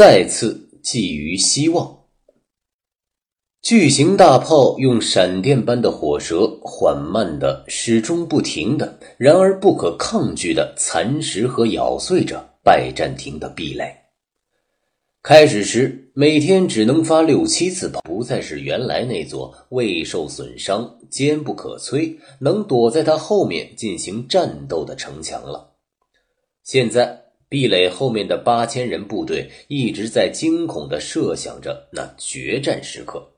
再次寄予希望。巨型大炮用闪电般的火舌，缓慢的、始终不停的，然而不可抗拒的蚕食和咬碎着拜占庭的壁垒。开始时，每天只能发六七次炮，不再是原来那座未受损伤、坚不可摧、能躲在他后面进行战斗的城墙了。现在，壁垒后面的八千人部队一直在惊恐地设想着那决战时刻。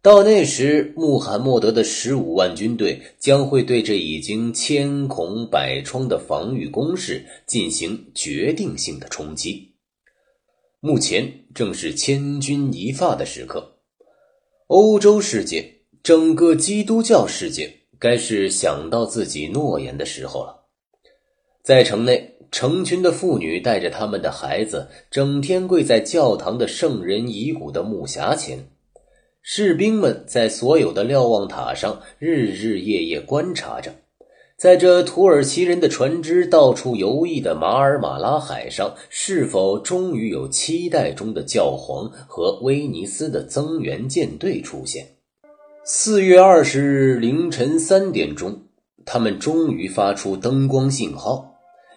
到那时，穆罕默德的十五万军队将会对这已经千孔百疮的防御工事进行决定性的冲击。目前正是千钧一发的时刻，欧洲世界，整个基督教世界，该是想到自己诺言的时候了。在城内，成群的妇女带着他们的孩子，整天跪在教堂的圣人遗骨的木匣前；士兵们在所有的瞭望塔上日日夜夜观察着。在这土耳其人的船只到处游弋的马尔马拉海上，是否终于有期待中的教皇和威尼斯的增援舰队出现？四月二十日凌晨三点钟，他们终于发出灯光信号，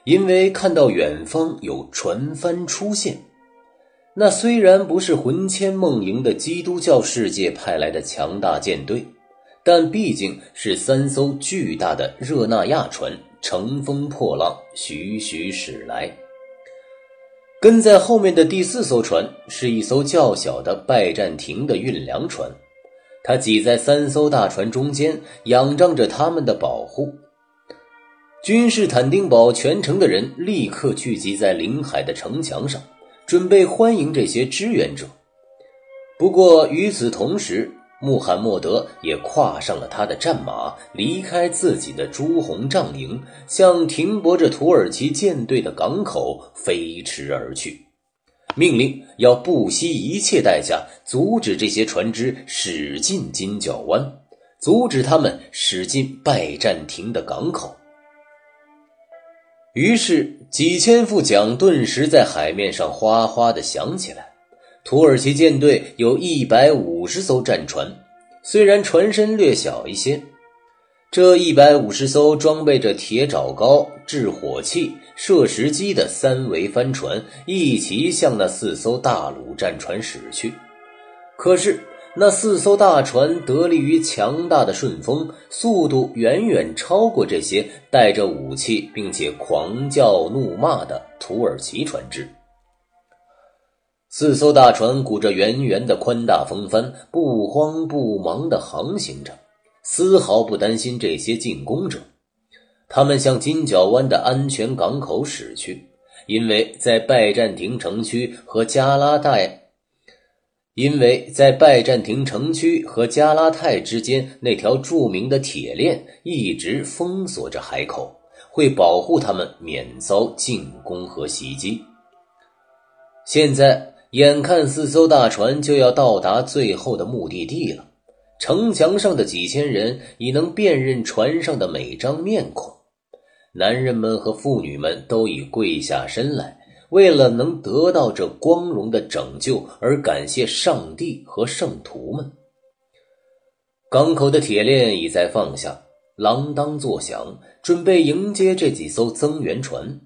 因为看到远方有船帆出现。那虽然不是魂牵梦萦的基督教世界派来的强大舰队。但毕竟是三艘巨大的热那亚船，乘风破浪，徐徐驶来。跟在后面的第四艘船是一艘较小的拜占庭的运粮船，它挤在三艘大船中间，仰仗着他们的保护。君士坦丁堡全城的人立刻聚集在临海的城墙上，准备欢迎这些支援者。不过与此同时，穆罕默德也跨上了他的战马，离开自己的朱红帐营，向停泊着土耳其舰队的港口飞驰而去，命令要不惜一切代价阻止这些船只驶进金角湾，阻止他们驶进拜占庭的港口。于是，几千副桨顿时在海面上哗哗地响起来。土耳其舰队有一百五十艘战船，虽然船身略小一些，这一百五十艘装备着铁爪高、制火器、射石机的三桅帆船一齐向那四艘大鲁战船驶去。可是，那四艘大船得力于强大的顺风，速度远远超过这些带着武器并且狂叫怒骂的土耳其船只。四艘大船鼓着圆圆的宽大风帆，不慌不忙地航行着，丝毫不担心这些进攻者。他们向金角湾的安全港口驶去，因为在拜占庭城区和加拉泰，因为在拜占庭城区和加拉泰之间那条著名的铁链一直封锁着海口，会保护他们免遭进攻和袭击。现在。眼看四艘大船就要到达最后的目的地了，城墙上的几千人已能辨认船上的每张面孔，男人们和妇女们都已跪下身来，为了能得到这光荣的拯救而感谢上帝和圣徒们。港口的铁链已在放下，锒铛作响，准备迎接这几艘增援船。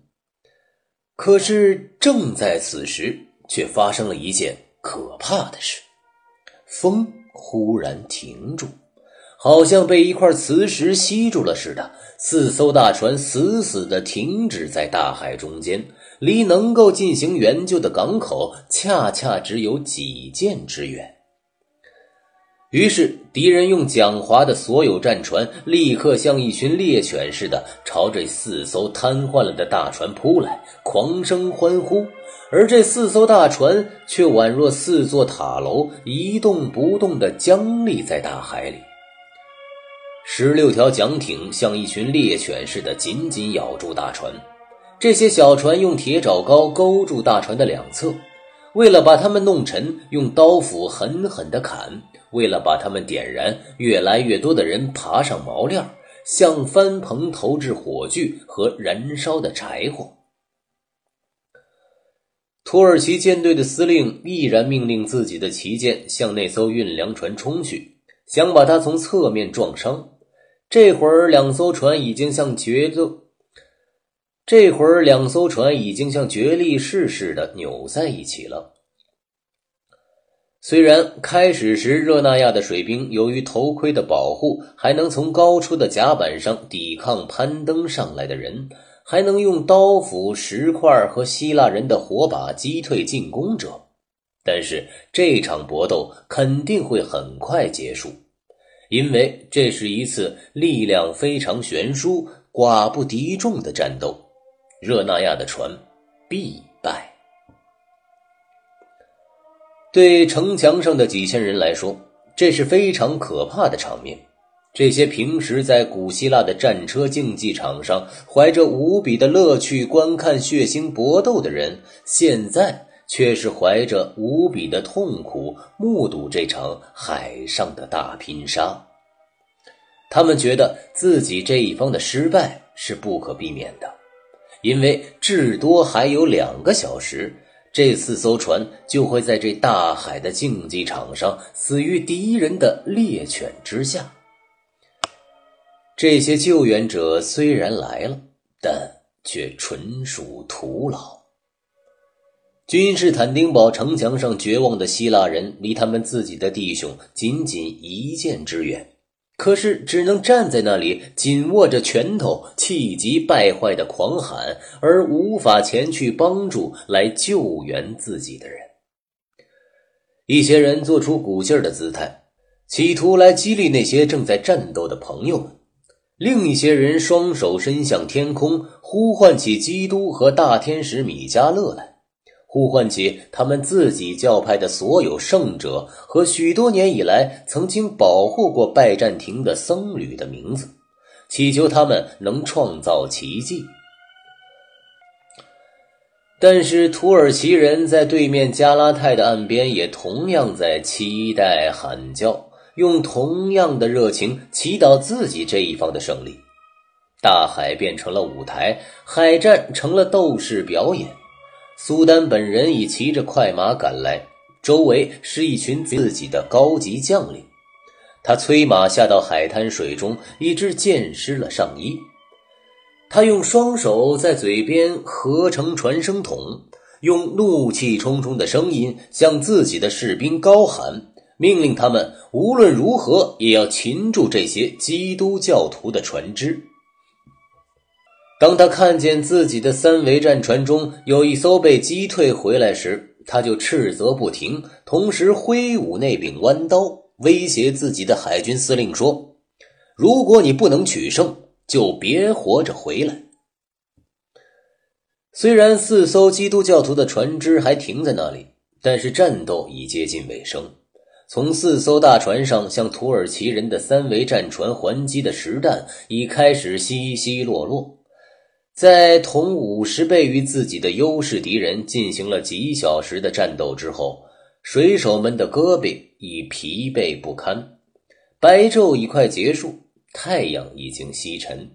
可是，正在此时。却发生了一件可怕的事，风忽然停住，好像被一块磁石吸住了似的。四艘大船死死地停止在大海中间，离能够进行援救的港口恰恰只有几箭之远。于是，敌人用蒋华的所有战船立刻像一群猎犬似的朝这四艘瘫痪了的大船扑来，狂声欢呼。而这四艘大船却宛若四座塔楼，一动不动地僵立在大海里。十六条桨艇像一群猎犬似的紧紧咬住大船，这些小船用铁爪钩勾住大船的两侧，为了把它们弄沉，用刀斧狠狠地砍；为了把它们点燃，越来越多的人爬上锚链，向帆棚投掷火炬和燃烧的柴火。土耳其舰队的司令毅然命令自己的旗舰向那艘运粮船冲去，想把它从侧面撞伤。这会儿，两艘船已经像决斗，这会儿两艘船已经像角力士似的扭在一起了。虽然开始时热那亚的水兵由于头盔的保护，还能从高处的甲板上抵抗攀登上来的人。还能用刀斧、石块和希腊人的火把击退进攻者，但是这场搏斗肯定会很快结束，因为这是一次力量非常悬殊、寡不敌众的战斗。热那亚的船必败。对城墙上的几千人来说，这是非常可怕的场面。这些平时在古希腊的战车竞技场上怀着无比的乐趣观看血腥搏斗的人，现在却是怀着无比的痛苦目睹这场海上的大拼杀。他们觉得自己这一方的失败是不可避免的，因为至多还有两个小时，这四艘船就会在这大海的竞技场上死于敌人的猎犬之下。这些救援者虽然来了，但却纯属徒劳。君士坦丁堡城墙上绝望的希腊人，离他们自己的弟兄仅仅一箭之远，可是只能站在那里，紧握着拳头，气急败坏的狂喊，而无法前去帮助来救援自己的人。一些人做出鼓劲的姿态，企图来激励那些正在战斗的朋友们。另一些人双手伸向天空，呼唤起基督和大天使米迦勒来，呼唤起他们自己教派的所有圣者和许多年以来曾经保护过拜占庭的僧侣的名字，祈求他们能创造奇迹。但是土耳其人在对面加拉泰的岸边也同样在期待喊叫。用同样的热情祈祷自己这一方的胜利，大海变成了舞台，海战成了斗士表演。苏丹本人已骑着快马赶来，周围是一群自己的高级将领。他催马下到海滩水中，以致溅湿了上衣。他用双手在嘴边合成传声筒，用怒气冲冲的声音向自己的士兵高喊。命令他们无论如何也要擒住这些基督教徒的船只。当他看见自己的三桅战船中有一艘被击退回来时，他就斥责不停，同时挥舞那柄弯刀，威胁自己的海军司令说：“如果你不能取胜，就别活着回来。”虽然四艘基督教徒的船只还停在那里，但是战斗已接近尾声。从四艘大船上向土耳其人的三桅战船还击的实弹已开始稀稀落落，在同五十倍于自己的优势敌人进行了几小时的战斗之后，水手们的胳膊已疲惫不堪，白昼已快结束，太阳已经西沉。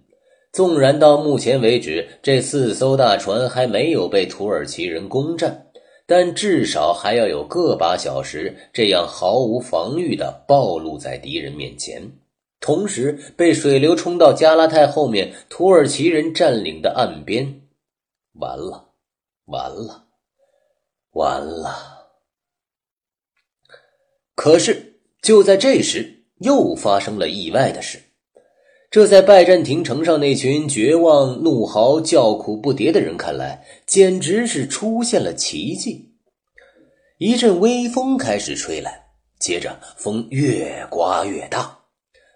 纵然到目前为止，这四艘大船还没有被土耳其人攻占。但至少还要有个把小时，这样毫无防御的暴露在敌人面前，同时被水流冲到加拉泰后面土耳其人占领的岸边。完了，完了，完了！可是就在这时，又发生了意外的事。这在拜占庭城上那群绝望、怒嚎、叫苦不迭的人看来，简直是出现了奇迹。一阵微风开始吹来，接着风越刮越大，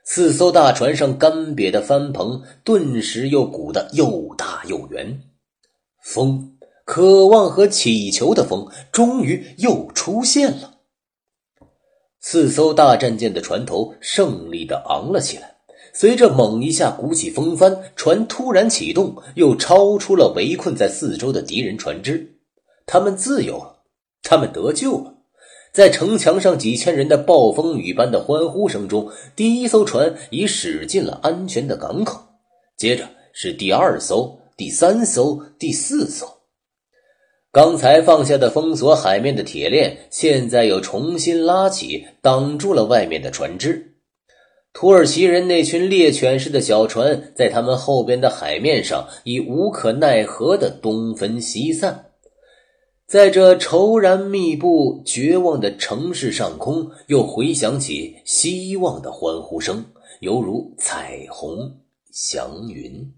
四艘大船上干瘪的帆篷顿时又鼓得又大又圆。风，渴望和祈求的风，终于又出现了。四艘大战舰的船头胜利的昂了起来。随着猛一下鼓起风帆，船突然启动，又超出了围困在四周的敌人船只。他们自由了，他们得救了。在城墙上几千人的暴风雨般的欢呼声中，第一艘船已驶进了安全的港口。接着是第二艘、第三艘、第四艘。刚才放下的封锁海面的铁链，现在又重新拉起，挡住了外面的船只。土耳其人那群猎犬似的小船，在他们后边的海面上，已无可奈何的东分西散。在这稠然密布、绝望的城市上空，又回响起希望的欢呼声，犹如彩虹祥云。